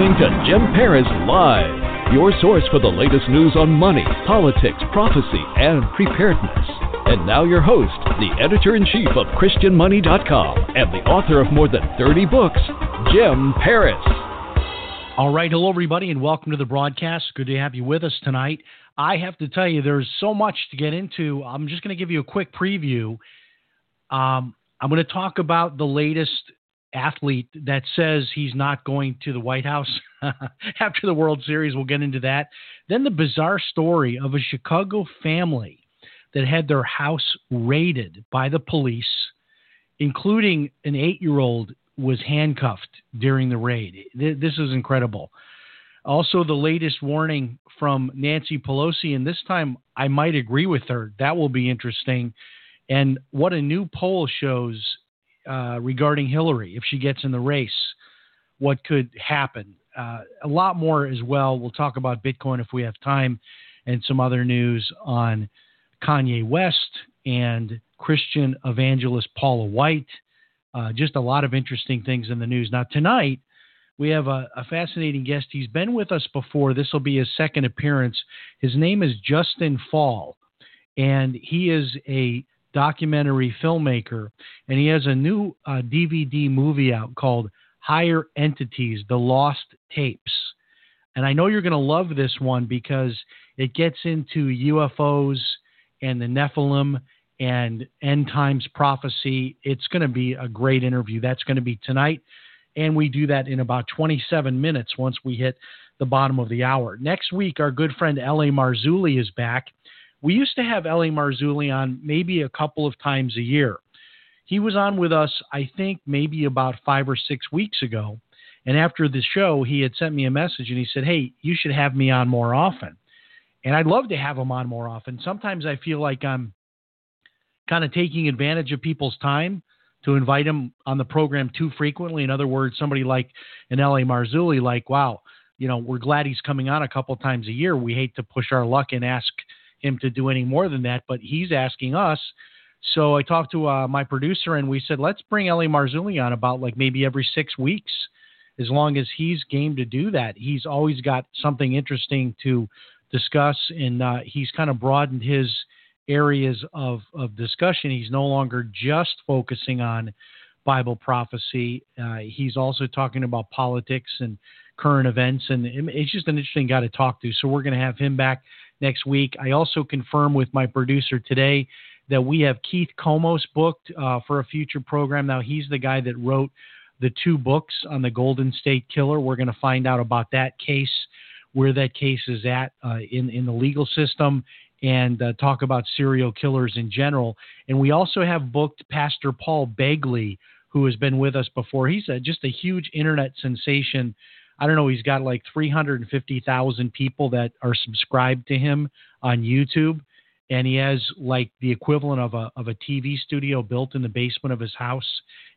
Listening to Jim Paris Live, your source for the latest news on money, politics, prophecy, and preparedness. And now, your host, the editor in chief of ChristianMoney.com and the author of more than 30 books, Jim Paris. All right, hello everybody, and welcome to the broadcast. Good to have you with us tonight. I have to tell you, there's so much to get into. I'm just going to give you a quick preview. Um, I'm going to talk about the latest athlete that says he's not going to the White House after the World Series. We'll get into that. Then the bizarre story of a Chicago family that had their house raided by the police, including an eight-year-old was handcuffed during the raid. This is incredible. Also, the latest warning from Nancy Pelosi, and this time I might agree with her. That will be interesting. And what a new poll shows uh, regarding Hillary if she gets in the race, what could happen. Uh, a lot more as well. We'll talk about Bitcoin if we have time, and some other news on Kanye West and Christian evangelist Paula White. Uh, just a lot of interesting things in the news. Now, tonight, we have a, a fascinating guest. He's been with us before. This will be his second appearance. His name is Justin Fall, and he is a documentary filmmaker, and he has a new uh, DVD movie out called Higher Entities The Lost Tapes. And I know you're going to love this one because it gets into UFOs and the Nephilim and end times prophecy. It's going to be a great interview. That's going to be tonight. And we do that in about 27 minutes once we hit the bottom of the hour. Next week, our good friend L.A. Marzulli is back. We used to have L.A. Marzulli on maybe a couple of times a year. He was on with us, I think, maybe about five or six weeks ago. And after the show, he had sent me a message and he said, Hey, you should have me on more often. And I'd love to have him on more often. Sometimes I feel like I'm kind of taking advantage of people's time to invite him on the program too frequently. In other words, somebody like an L.A. Marzulli, like, wow, you know, we're glad he's coming on a couple times a year. We hate to push our luck and ask him to do any more than that, but he's asking us. So I talked to uh, my producer and we said, let's bring L.A. Marzulli on about like maybe every six weeks, as long as he's game to do that. He's always got something interesting to discuss, and uh, he's kind of broadened his areas of, of discussion. He's no longer just focusing on Bible prophecy. Uh, he's also talking about politics and current events, and it's just an interesting guy to talk to. So we're going to have him back next week. I also confirm with my producer today that we have Keith Komos booked uh, for a future program. Now he's the guy that wrote the two books on the Golden State Killer. We're going to find out about that case, where that case is at uh, in in the legal system, and uh, talk about serial killers in general. And we also have booked Pastor Paul Begley, who has been with us before. He's a, just a huge internet sensation. I don't know, he's got like 350,000 people that are subscribed to him on YouTube. And he has like the equivalent of a, of a TV studio built in the basement of his house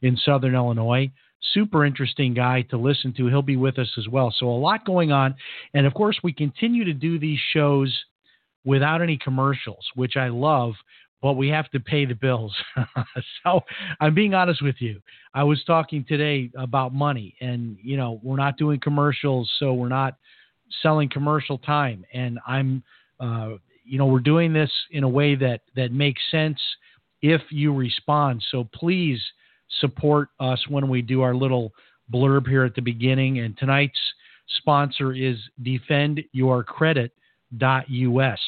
in Southern Illinois. Super interesting guy to listen to. He'll be with us as well. So, a lot going on. And of course, we continue to do these shows without any commercials, which I love, but we have to pay the bills. so I'm being honest with you. I was talking today about money, and you know we're not doing commercials, so we're not selling commercial time, and I'm, uh, you know, we're doing this in a way that that makes sense if you respond. So please support us when we do our little blurb here at the beginning. And tonight's sponsor is defendyourcredit.us.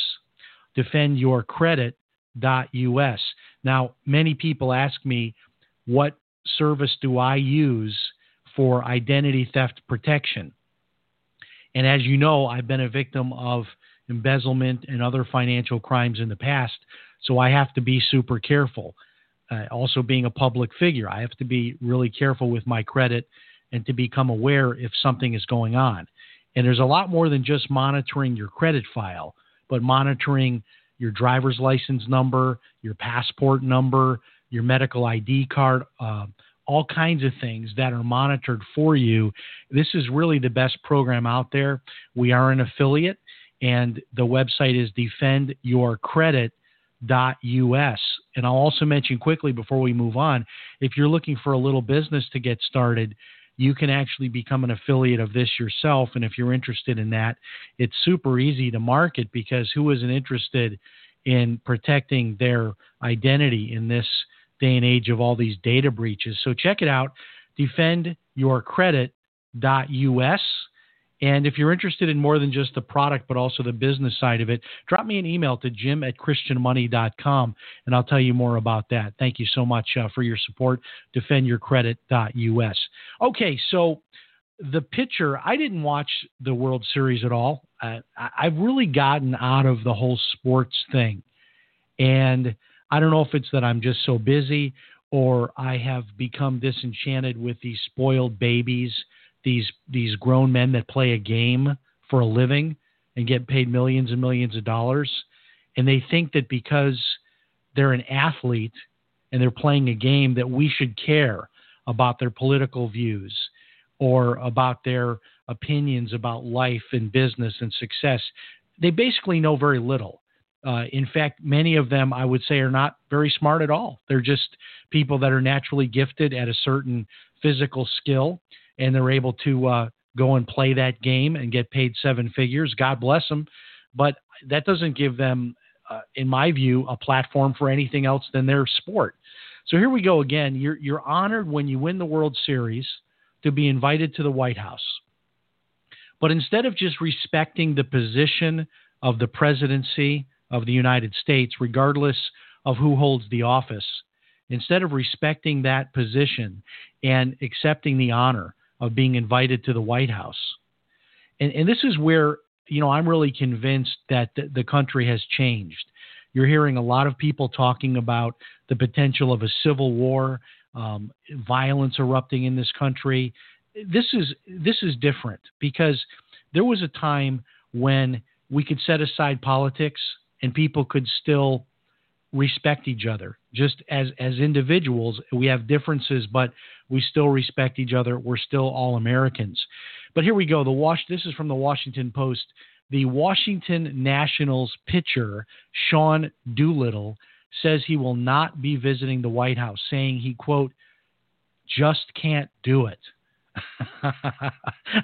Defendyourcredit.us. Now, many people ask me, what service do I use for identity theft protection? And as you know, I've been a victim of embezzlement and other financial crimes in the past, so I have to be super careful. Uh, also, being a public figure, I have to be really careful with my credit and to become aware if something is going on. And there's a lot more than just monitoring your credit file, but monitoring your driver's license number, your passport number, your medical ID card, uh, all kinds of things that are monitored for you. This is really the best program out there. We are an affiliate, and the website is defendyourcredit.us. And I'll also mention quickly before we move on if you're looking for a little business to get started, you can actually become an affiliate of this yourself. And if you're interested in that, it's super easy to market because who isn't interested in protecting their identity in this day and age of all these data breaches? So check it out, defendyourcredit.us. And if you're interested in more than just the product, but also the business side of it, drop me an email to jim at christianmoney.com and I'll tell you more about that. Thank you so much uh, for your support. Defendyourcredit.us. Okay, so the pitcher, I didn't watch the World Series at all. Uh, I've really gotten out of the whole sports thing. And I don't know if it's that I'm just so busy or I have become disenchanted with these spoiled babies these these grown men that play a game for a living and get paid millions and millions of dollars. And they think that because they're an athlete and they're playing a game that we should care about their political views or about their opinions about life and business and success. They basically know very little. Uh, in fact, many of them, I would say, are not very smart at all. They're just people that are naturally gifted at a certain physical skill and they're able to uh, go and play that game and get paid seven figures. God bless them. But that doesn't give them, uh, in my view, a platform for anything else than their sport. So here we go again. You're, you're honored when you win the World Series to be invited to the White House. But instead of just respecting the position of the presidency of the United States, regardless of who holds the office, instead of respecting that position and accepting the honor of being invited to the White House. And, and this is where, you know, I'm really convinced that the, the country has changed. You're hearing a lot of people talking about the potential of a civil war, um, violence erupting in this country. This is this is different because there was a time when we could set aside politics and people could still respect each other. Just as as individuals we have differences but we still respect each other. We're still all americans. But here we go. The wash this is from the washington post. The washington nationals pitcher sean doolittle says he will not be visiting the white house saying he quote just can't do it.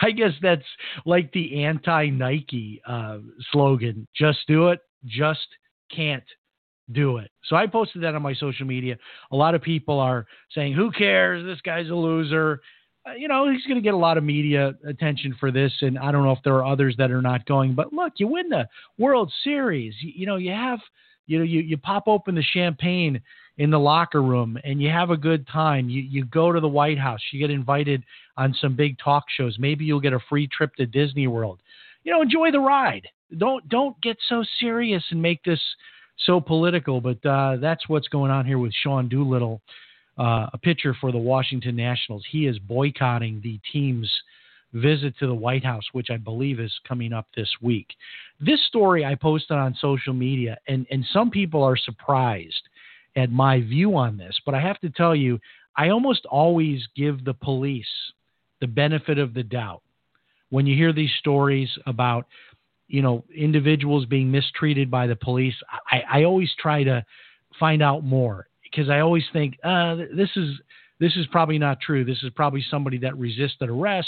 I guess that's like the anti Nike uh, slogan just do it, just can't do it. So I posted that on my social media. A lot of people are saying, "Who cares? This guy's a loser." Uh, you know, he's going to get a lot of media attention for this, and I don't know if there are others that are not going. But look, you win the World Series. You, you know, you have, you know, you you pop open the champagne in the locker room and you have a good time. You you go to the White House. You get invited on some big talk shows. Maybe you'll get a free trip to Disney World. You know, enjoy the ride. Don't don't get so serious and make this so political, but uh, that's what's going on here with Sean Doolittle, uh, a pitcher for the Washington Nationals. He is boycotting the team's visit to the White House, which I believe is coming up this week. This story I posted on social media, and, and some people are surprised at my view on this, but I have to tell you, I almost always give the police the benefit of the doubt when you hear these stories about you know individuals being mistreated by the police i, I always try to find out more because i always think uh, this is this is probably not true. This is probably somebody that resisted arrest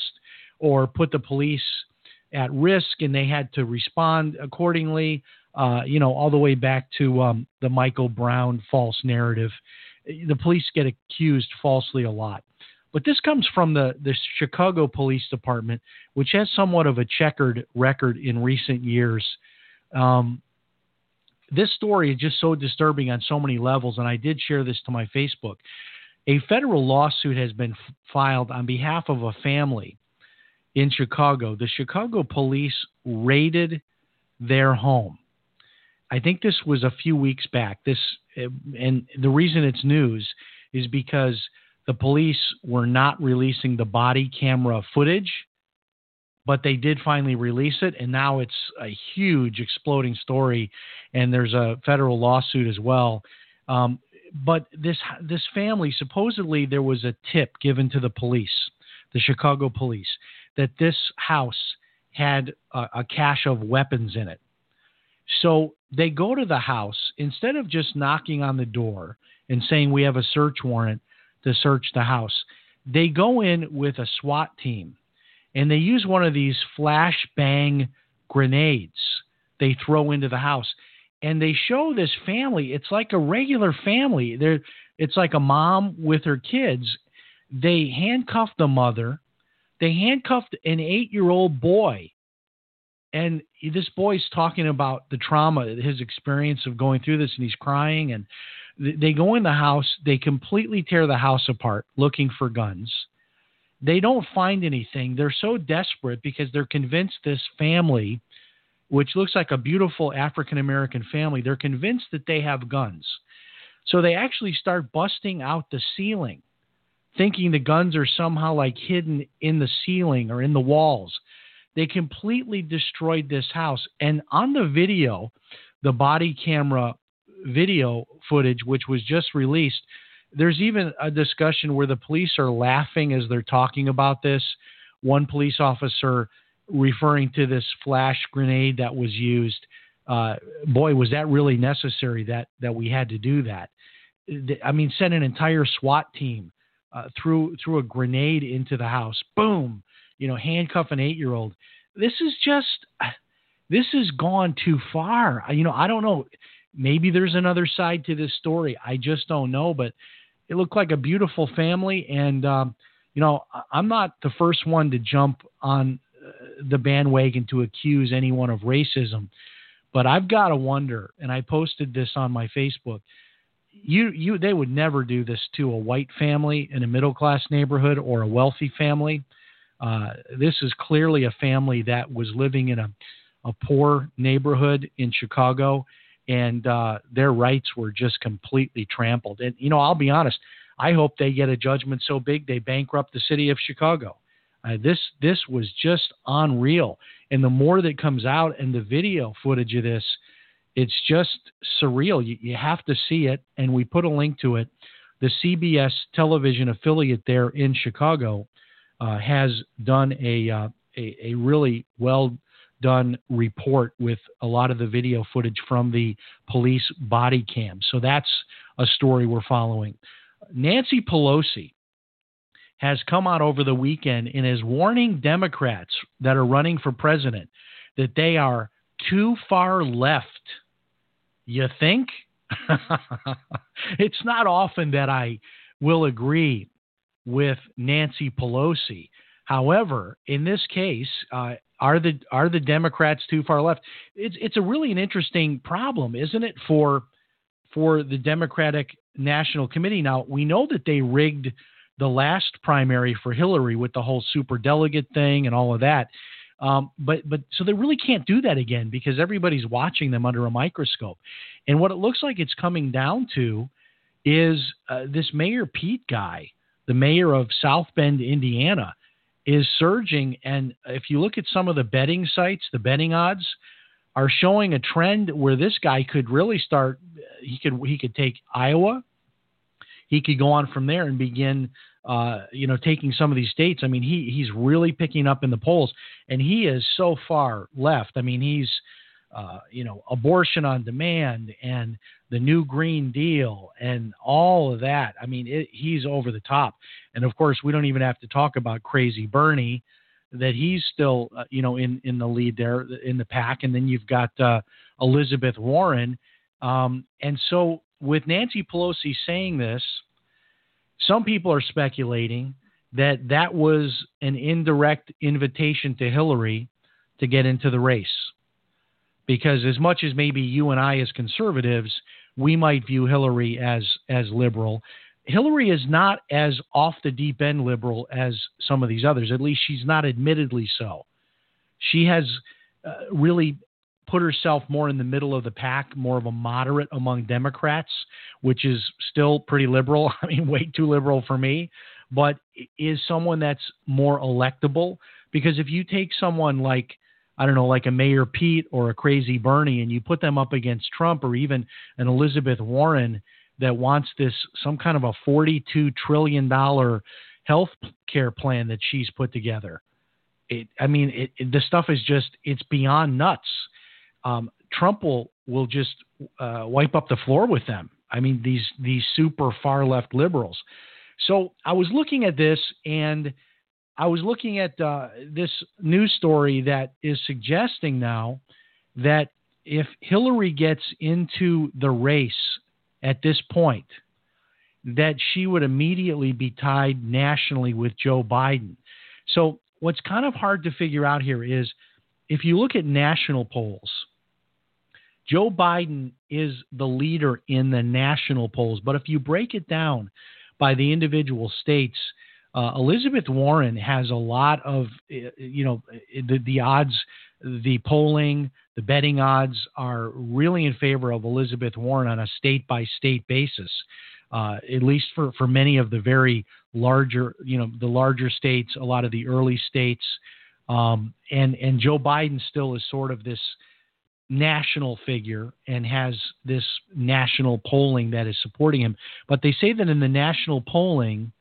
or put the police at risk and they had to respond accordingly uh, you know all the way back to um, the michael brown false narrative. The police get accused falsely a lot but this comes from the, the Chicago Police Department, which has somewhat of a checkered record in recent years. Um, this story is just so disturbing on so many levels, and I did share this to my Facebook. A federal lawsuit has been f- filed on behalf of a family in Chicago. The Chicago police raided their home. I think this was a few weeks back. This and the reason it's news is because the police were not releasing the body camera footage, but they did finally release it, and now it's a huge exploding story, and there's a federal lawsuit as well. Um, but this this family supposedly there was a tip given to the police, the Chicago police, that this house had a, a cache of weapons in it. So they go to the house instead of just knocking on the door and saying we have a search warrant to search the house. They go in with a SWAT team and they use one of these flash bang grenades they throw into the house. And they show this family. It's like a regular family. They it's like a mom with her kids. They handcuff the mother. They handcuffed an 8-year-old boy and this boy's talking about the trauma his experience of going through this and he's crying and they go in the house they completely tear the house apart looking for guns they don't find anything they're so desperate because they're convinced this family which looks like a beautiful African American family, they're convinced that they have guns. So they actually start busting out the ceiling, thinking the guns are somehow like hidden in the ceiling or in the walls. They completely destroyed this house. And on the video, the body camera video footage, which was just released, there's even a discussion where the police are laughing as they're talking about this. One police officer referring to this flash grenade that was used. Uh, boy, was that really necessary that that we had to do that. I mean, send an entire SWAT team uh, through through a grenade into the house. Boom, you know, handcuff an eight year old. This is just this has gone too far. You know, I don't know. Maybe there's another side to this story. I just don't know. But it looked like a beautiful family, and um, you know, I'm not the first one to jump on the bandwagon to accuse anyone of racism. But I've got to wonder, and I posted this on my Facebook. You, you, they would never do this to a white family in a middle class neighborhood or a wealthy family. Uh, this is clearly a family that was living in a, a poor neighborhood in Chicago, and uh, their rights were just completely trampled. And you know, I'll be honest. I hope they get a judgment so big they bankrupt the city of Chicago. Uh, this this was just unreal, and the more that comes out and the video footage of this, it's just surreal. You, you have to see it, and we put a link to it. The CBS television affiliate there in Chicago uh, has done a, uh, a, a really well done report with a lot of the video footage from the police body cam. So that's a story we're following. Nancy Pelosi has come out over the weekend and is warning Democrats that are running for president that they are too far left. You think? it's not often that I will agree with Nancy Pelosi. However, in this case, uh, are the are the Democrats too far left? It's it's a really an interesting problem, isn't it, for for the Democratic National Committee? Now we know that they rigged the last primary for Hillary with the whole super delegate thing and all of that. Um, but but so they really can't do that again because everybody's watching them under a microscope. And what it looks like it's coming down to is uh, this Mayor Pete guy, the mayor of South Bend, Indiana, is surging. And if you look at some of the betting sites, the betting odds are showing a trend where this guy could really start. He could he could take Iowa, he could go on from there and begin uh, you know, taking some of these states. I mean, he he's really picking up in the polls, and he is so far left. I mean, he's uh, you know, abortion on demand and the new Green Deal and all of that. I mean, it, he's over the top. And of course, we don't even have to talk about Crazy Bernie, that he's still uh, you know in in the lead there in the pack. And then you've got uh, Elizabeth Warren. Um, and so with Nancy Pelosi saying this, some people are speculating that that was an indirect invitation to Hillary to get into the race. Because as much as maybe you and I as conservatives, we might view Hillary as as liberal, Hillary is not as off the deep end liberal as some of these others. At least she's not admittedly so. She has uh, really put herself more in the middle of the pack, more of a moderate among Democrats, which is still pretty liberal. I mean, way too liberal for me, but is someone that's more electable. Because if you take someone like, I don't know, like a Mayor Pete or a crazy Bernie, and you put them up against Trump or even an Elizabeth Warren that wants this some kind of a $42 trillion health care plan that she's put together. It, I mean, it, it, the stuff is just, it's beyond nuts um, Trump will will just uh, wipe up the floor with them. I mean, these these super far left liberals. So I was looking at this, and I was looking at uh, this news story that is suggesting now that if Hillary gets into the race at this point, that she would immediately be tied nationally with Joe Biden. So what's kind of hard to figure out here is if you look at national polls Joe Biden is the leader in the national polls, but if you break it down by the individual states, uh, Elizabeth Warren has a lot of, uh, you know, the, the odds, the polling, the betting odds are really in favor of Elizabeth Warren on a state by state basis. Uh, at least for, for many of the very larger, you know, the larger states, a lot of the early states, um, and and Joe Biden still is sort of this national figure and has this national polling that is supporting him. But they say that in the national polling,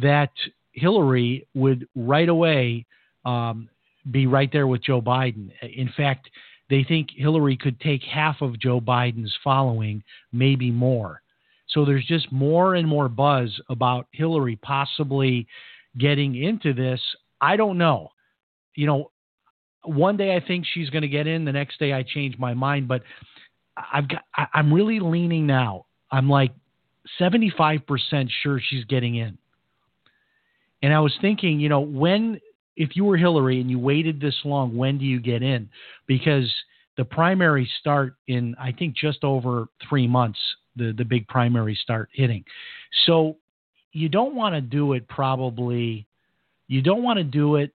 that Hillary would right away um, be right there with Joe Biden. In fact, they think Hillary could take half of Joe Biden's following, maybe more. So there's just more and more buzz about Hillary possibly getting into this. I don't know. You know, one day I think she's going to get in. The next day I change my mind. But I've got, I'm really leaning now. I'm like 75% sure she's getting in. And I was thinking, you know, when, if you were Hillary and you waited this long, when do you get in? Because the primary start in, I think, just over three months, the, the big primary start hitting. So you don't want to do it probably, you don't want to do it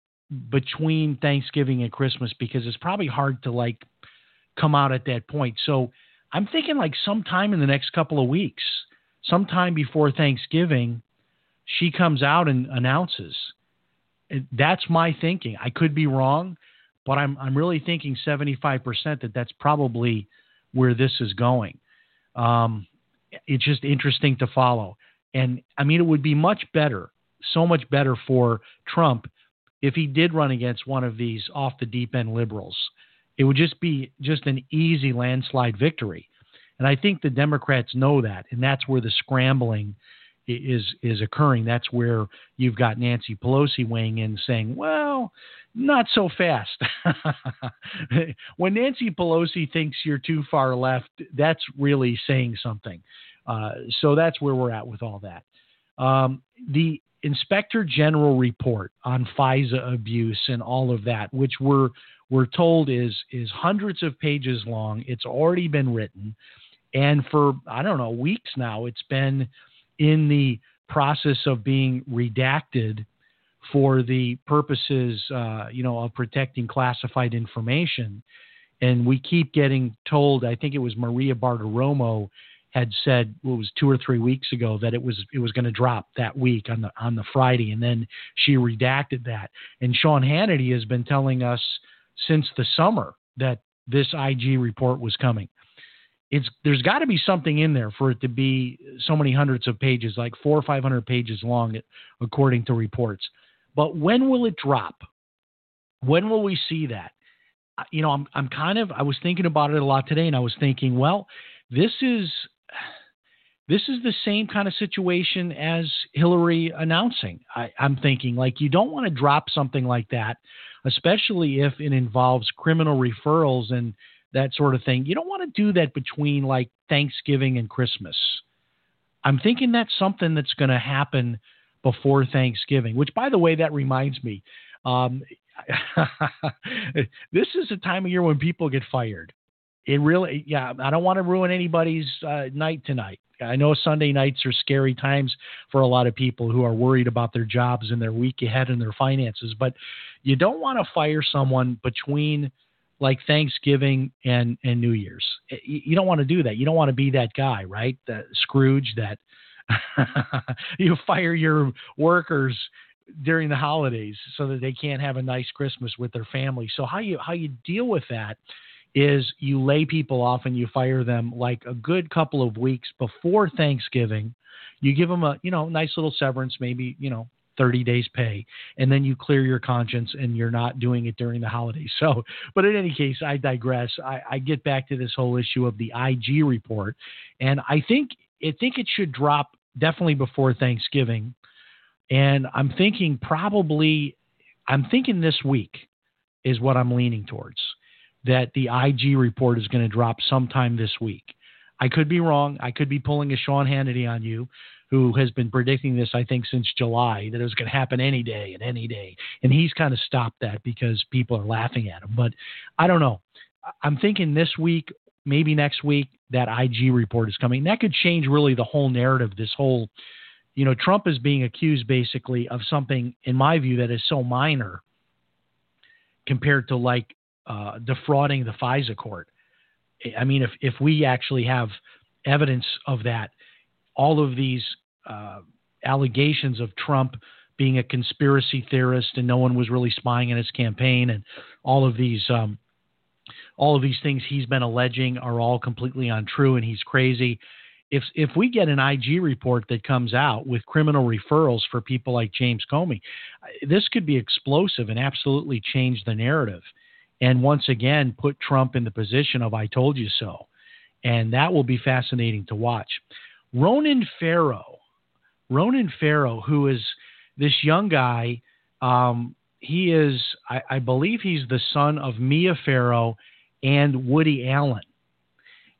between Thanksgiving and Christmas because it's probably hard to like come out at that point. So I'm thinking like sometime in the next couple of weeks, sometime before Thanksgiving, she comes out and announces. That's my thinking. I could be wrong, but I'm I'm really thinking 75% that that's probably where this is going. Um, it's just interesting to follow. And I mean, it would be much better, so much better for Trump if he did run against one of these off the deep end liberals. It would just be just an easy landslide victory. And I think the Democrats know that, and that's where the scrambling is is occurring. That's where you've got Nancy Pelosi weighing in saying, "Well, not so fast." when Nancy Pelosi thinks you're too far left, that's really saying something. Uh, so that's where we're at with all that. Um, the inspector general report on FISA abuse and all of that, which we're we're told is is hundreds of pages long. It's already been written, and for I don't know weeks now, it's been in the process of being redacted for the purposes, uh, you know, of protecting classified information. And we keep getting told. I think it was Maria Bartiromo had said well, it was two or three weeks ago that it was it was going to drop that week on the on the Friday, and then she redacted that. And Sean Hannity has been telling us since the summer that this IG report was coming. It's there's got to be something in there for it to be so many hundreds of pages, like four or five hundred pages long, according to reports. But when will it drop? When will we see that? You know, I'm I'm kind of I was thinking about it a lot today, and I was thinking, well, this is this is the same kind of situation as Hillary announcing. I, am thinking like you don't want to drop something like that, especially if it involves criminal referrals and that sort of thing. You don't want to do that between like Thanksgiving and Christmas. I'm thinking that's something that's going to happen before Thanksgiving. Which, by the way, that reminds me. Um, this is a time of year when people get fired. it really, yeah, I don't want to ruin anybody's uh, night tonight. I know Sunday nights are scary times for a lot of people who are worried about their jobs and their week ahead and their finances, but you don't want to fire someone between like Thanksgiving and and New Year's. You don't want to do that. You don't want to be that guy, right? The Scrooge that you fire your workers during the holidays so that they can't have a nice Christmas with their family. So how you how you deal with that is you lay people off and you fire them like a good couple of weeks before Thanksgiving. You give them a you know nice little severance, maybe you know 30 days pay and then you clear your conscience and you're not doing it during the holidays. So but in any case i digress. I, I, get back to this whole issue of the ig report and i think i think it should drop definitely before thanksgiving and i'm thinking probably i'm thinking this week is what i'm leaning towards that the ig report is going to drop sometime this week I could be wrong. I could be pulling a Sean Hannity on you, who has been predicting this, I think, since July, that it was going to happen any day and any day. And he's kind of stopped that because people are laughing at him. But I don't know. I'm thinking this week, maybe next week, that IG report is coming. That could change really the whole narrative, this whole, you know, Trump is being accused basically of something, in my view, that is so minor compared to like uh, defrauding the FISA court. I mean, if, if we actually have evidence of that, all of these uh, allegations of Trump being a conspiracy theorist and no one was really spying on his campaign, and all of these um, all of these things he's been alleging are all completely untrue, and he's crazy. If if we get an IG report that comes out with criminal referrals for people like James Comey, this could be explosive and absolutely change the narrative, and once again put Trump in the position of "I told you so," and that will be fascinating to watch. Ronan Farrow Ronan Farrow, who is this young guy. Um, he is, I, I, believe, he's the son of Mia Farrow and Woody Allen,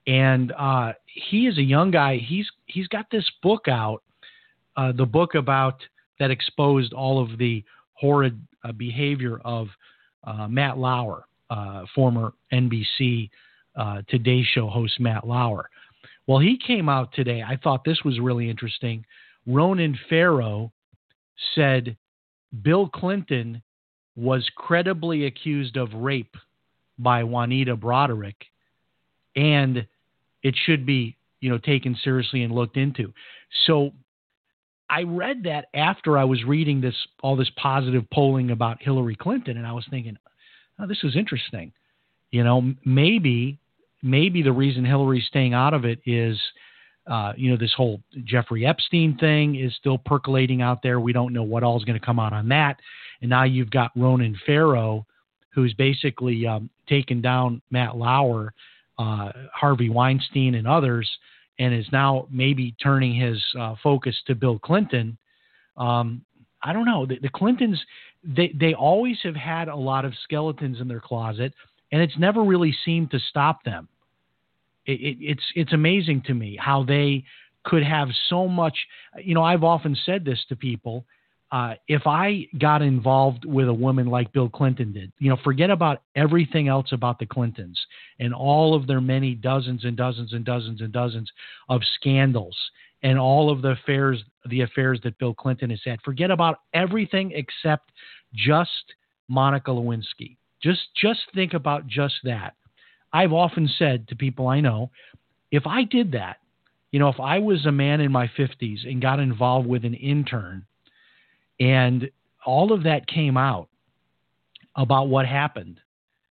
and uh, he is a young guy. He's he's got this book out, uh, the book about that exposed all of the horrid uh, behavior of uh, Matt Lauer, uh, former NBC uh, Today Show host Matt Lauer. Well, he came out today. I thought this was really interesting. Ronan Farrow said Bill Clinton was credibly accused of rape by Juanita Broaddrick, and it should be, you know, taken seriously and looked into. So I read that after I was reading this all this positive polling about Hillary Clinton, and I was thinking, oh, this is interesting. You know, maybe maybe the reason Hillary's staying out of it is uh, you know, this whole Jeffrey Epstein thing is still percolating out there. We don't know what all is going to come out on that. And now you've got Ronan Farrow, who's basically um, taken down Matt Lauer, uh, Harvey Weinstein, and others, and is now maybe turning his uh, focus to Bill Clinton. Um, I don't know. The, the Clintons, they, they always have had a lot of skeletons in their closet, and it's never really seemed to stop them it, it, it's it's amazing to me how they could have so much. You know, I've often said this to people. Uh, if I got involved with a woman like Bill Clinton did, you know, forget about everything else about the Clintons and all of their many dozens and dozens and dozens and dozens of scandals and all of the affairs, the affairs that Bill Clinton has had. Forget about everything except just Monica Lewinsky. Just, just think about just that. I've often said to people I know, if I did that, you know, if I was a man in my 50s and got involved with an intern and all of that came out about what happened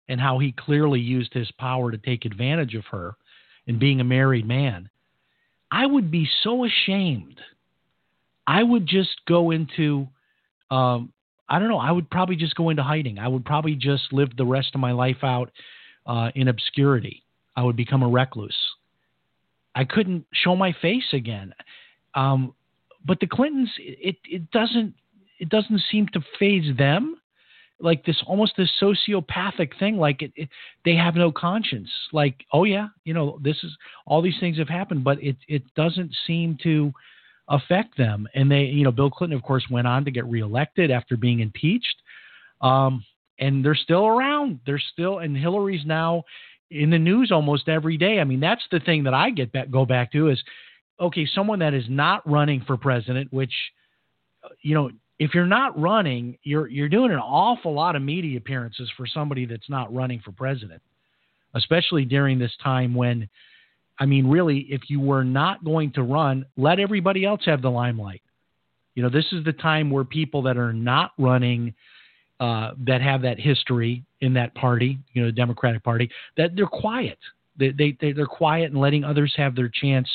and how he clearly used his power to take advantage of her and being a married man, I would be so ashamed. I would just go into, um, I don't know, I would probably just go into hiding. I would probably just live the rest of my life out uh, in obscurity. I would become a recluse. I couldn't show my face again. Um, but the Clintons, it, it doesn't it doesn't seem to faze them like this almost this sociopathic thing like it, it, they have no conscience like oh yeah you know this is all these things have happened but it it doesn't seem to affect them and they you know bill clinton of course went on to get reelected after being impeached um, and they're still around. They're still, and Hillary's now in the news almost every day. I mean, that's the thing that I get back, go back to is okay, someone that is not running for president, which you know, if you're not running, you're you're doing an awful lot of media appearances for somebody that's not running for president, especially during this time when I mean, really, if you were not going to run, let everybody else have the limelight. You know, this is the time where people that are not running, uh, that have that history in that party, you know, the Democratic Party, that they're quiet. They, they, they they're quiet and letting others have their chance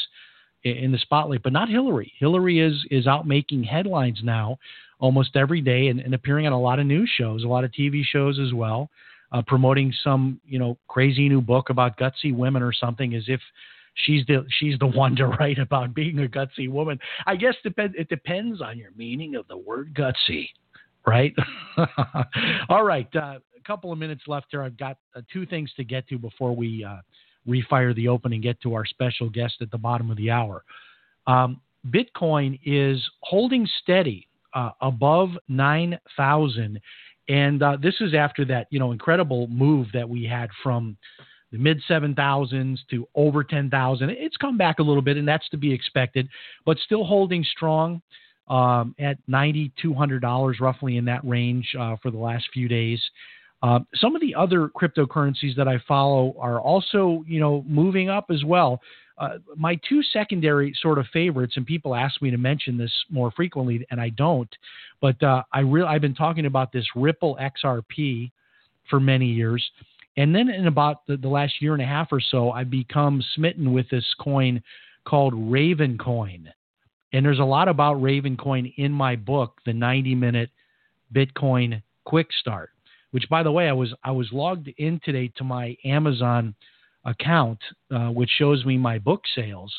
in the spotlight, but not Hillary. Hillary is is out making headlines now almost every day and, and appearing on a lot of news shows, a lot of TV shows as well, uh, promoting some you know crazy new book about gutsy women or something, as if she's the she's the one to write about being a gutsy woman. I guess depend it depends on your meaning of the word gutsy, right? All right, uh, a couple of minutes left here. I've got uh, two things to get to before we uh, refire the open and get to our special guest at the bottom of the hour. Um, Bitcoin is holding steady uh, above 9,000. And uh, this is after that, you know, incredible move that we had from the mid 7,000s to over 10,000. It's come back a little bit, and that's to be expected, but still holding strong um, at $9,200, roughly in that range uh, for the last few days. Uh, some of the other cryptocurrencies that I follow are also, you know, moving up as well. Uh, my two secondary sort of favorites, and people ask me to mention this more frequently, and I don't, but uh, I real I've been talking about this Ripple XRP for many years, and then in about the, the last year and a half or so, I've become smitten with this coin called Ravencoin, and there's a lot about Ravencoin in my book, the 90 Minute Bitcoin Quick Start which by the way, I was I was logged in today to my Amazon account, uh, which shows me my book sales,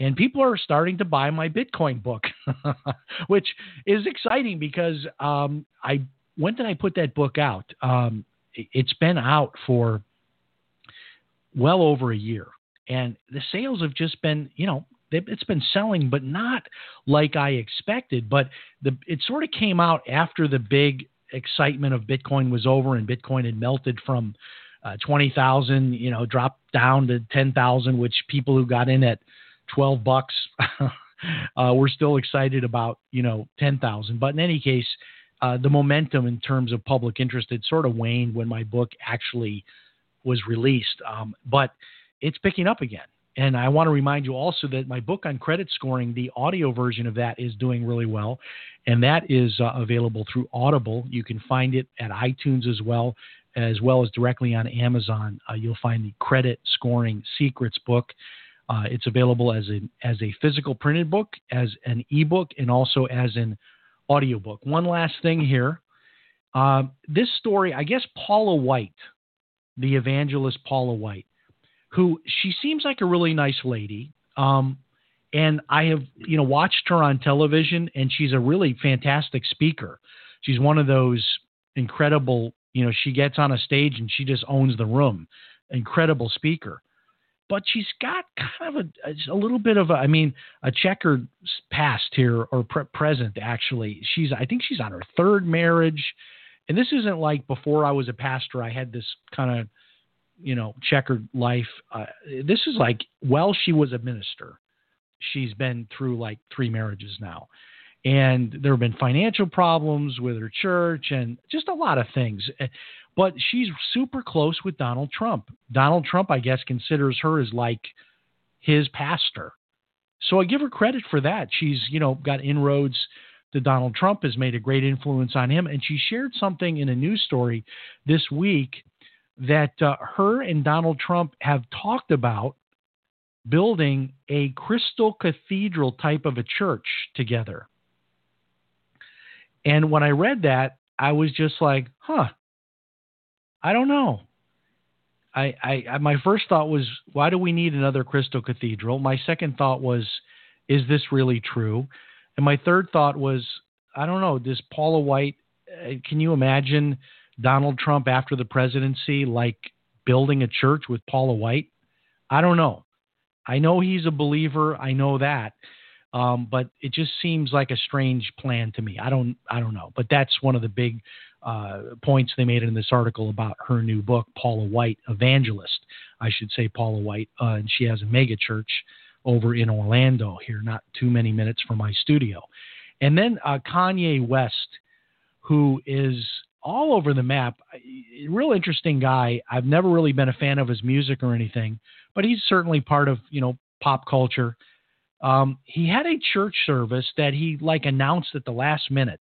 and people are starting to buy my Bitcoin book, which is exciting because um, I when did I put that book out? Um, it's been out for well over a year, and the sales have just been you know it's been selling, but not like I expected. But the it sort of came out after the big excitement of Bitcoin was over and Bitcoin had melted from uh, 20,000, you know, dropped down to 10,000, which people who got in at 12 bucks uh, were still excited about, you know, 10,000. But in any case, uh, the momentum in terms of public interest had sort of waned when my book actually was released. Um, but it's picking up again. And I want to remind you also that my book on credit scoring, the audio version of that is doing really well. And that is uh, available through Audible. You can find it at iTunes as well, as well as directly on Amazon. Uh, you'll find the Credit Scoring Secrets book. Uh, it's available as a, as a physical printed book, as an ebook, and also as an audiobook. One last thing here. Uh, this story, I guess Paula White, the evangelist Paula White, who she seems like a really nice lady. Um, and I have, you know, watched her on television, and she's a really fantastic speaker. She's one of those incredible, you know, she gets on a stage and she just owns the room. Incredible speaker. But she's got kind of a, a little bit of a, I mean, a checkered past here or pre- present, actually. She's, I think she's on her third marriage. And this isn't like before I was a pastor, I had this kind of, you know, checkered life. Uh, this is like, well, she was a minister. She's been through like three marriages now. And there have been financial problems with her church and just a lot of things. Eh, but she's super close with Donald Trump. Donald Trump, I guess, considers her as like his pastor. So I give her credit for that. She's, you know, got inroads to Donald Trump, has made a great influence on him. And she shared something in a news story this week that uh, her and Donald Trump have talked about building a crystal cathedral type of a church together. And when I read that, I was just like, huh, I don't know. I, I, my first thought was, why do we need another crystal cathedral? My second thought was, is this really true? And my third thought was, I don't know, does Paula White, uh, can you imagine Donald Trump after the presidency, like building a church with Paula White? I don't know. I know he's a believer. I know that. Um, but it just seems like a strange plan to me. I don't, I don't know. But that's one of the big uh, points they made in this article about her new book, Paula White, Evangelist. I should say Paula White, uh, and she has a mega church over in Orlando here, not too many minutes from my studio. And then uh, Kanye West, who is all over the map. Real interesting guy. I've never really been a fan of his music or anything, but he's certainly part of you know pop culture. Um, he had a church service that he like announced at the last minute.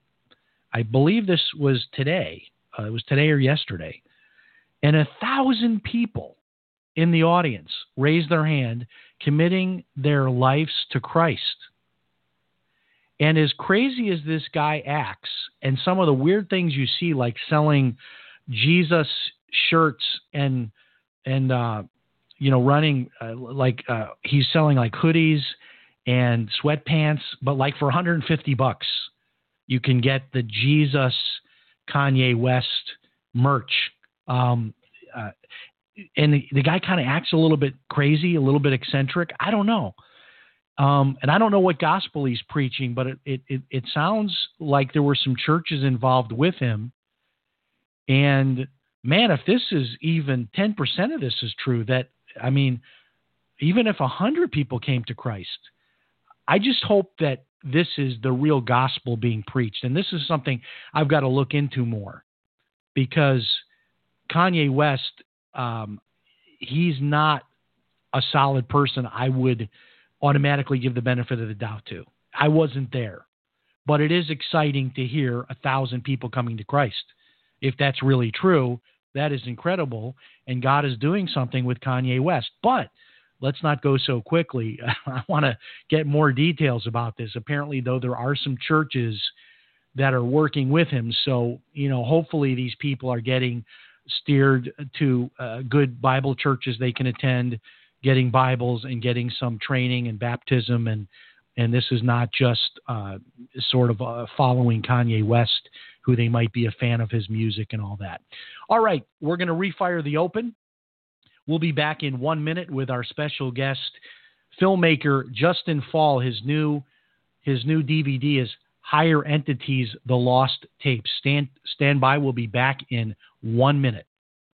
I believe this was today. Uh, it was today or yesterday, and a thousand people in the audience raised their hand, committing their lives to Christ. And as crazy as this guy acts, and some of the weird things you see, like selling Jesus shirts and and uh, you know running uh, like uh, he's selling like hoodies and sweatpants, but like for 150 bucks, you can get the Jesus Kanye West merch. Um, uh, and the, the guy kind of acts a little bit crazy, a little bit eccentric. I don't know. Um, and I don't know what gospel he's preaching, but it, it, it, it sounds like there were some churches involved with him. And man, if this is even 10% of this is true, that, I mean, even if 100 people came to Christ, I just hope that this is the real gospel being preached. And this is something I've got to look into more because Kanye West, um, he's not a solid person I would automatically give the benefit of the doubt to. I wasn't there, but it is exciting to hear a thousand people coming to Christ. If that's really true, that is incredible, and God is doing something with Kanye West. But let's not go so quickly. I want to get more details about this. Apparently, though, there are some churches that are working with him. So, you know, hopefully these people are getting steered to uh, good Bible churches they can attend getting Bibles and getting some training and baptism and and this is not just uh, sort of uh, following Kanye West, who they might be a fan of his music and all that. All right, we're going to refire the open. We'll be back in one minute with our special guest, filmmaker Justin Fall. His new his new DVD is Higher Entities: The Lost Tapes. Stand stand by. We'll be back in one minute.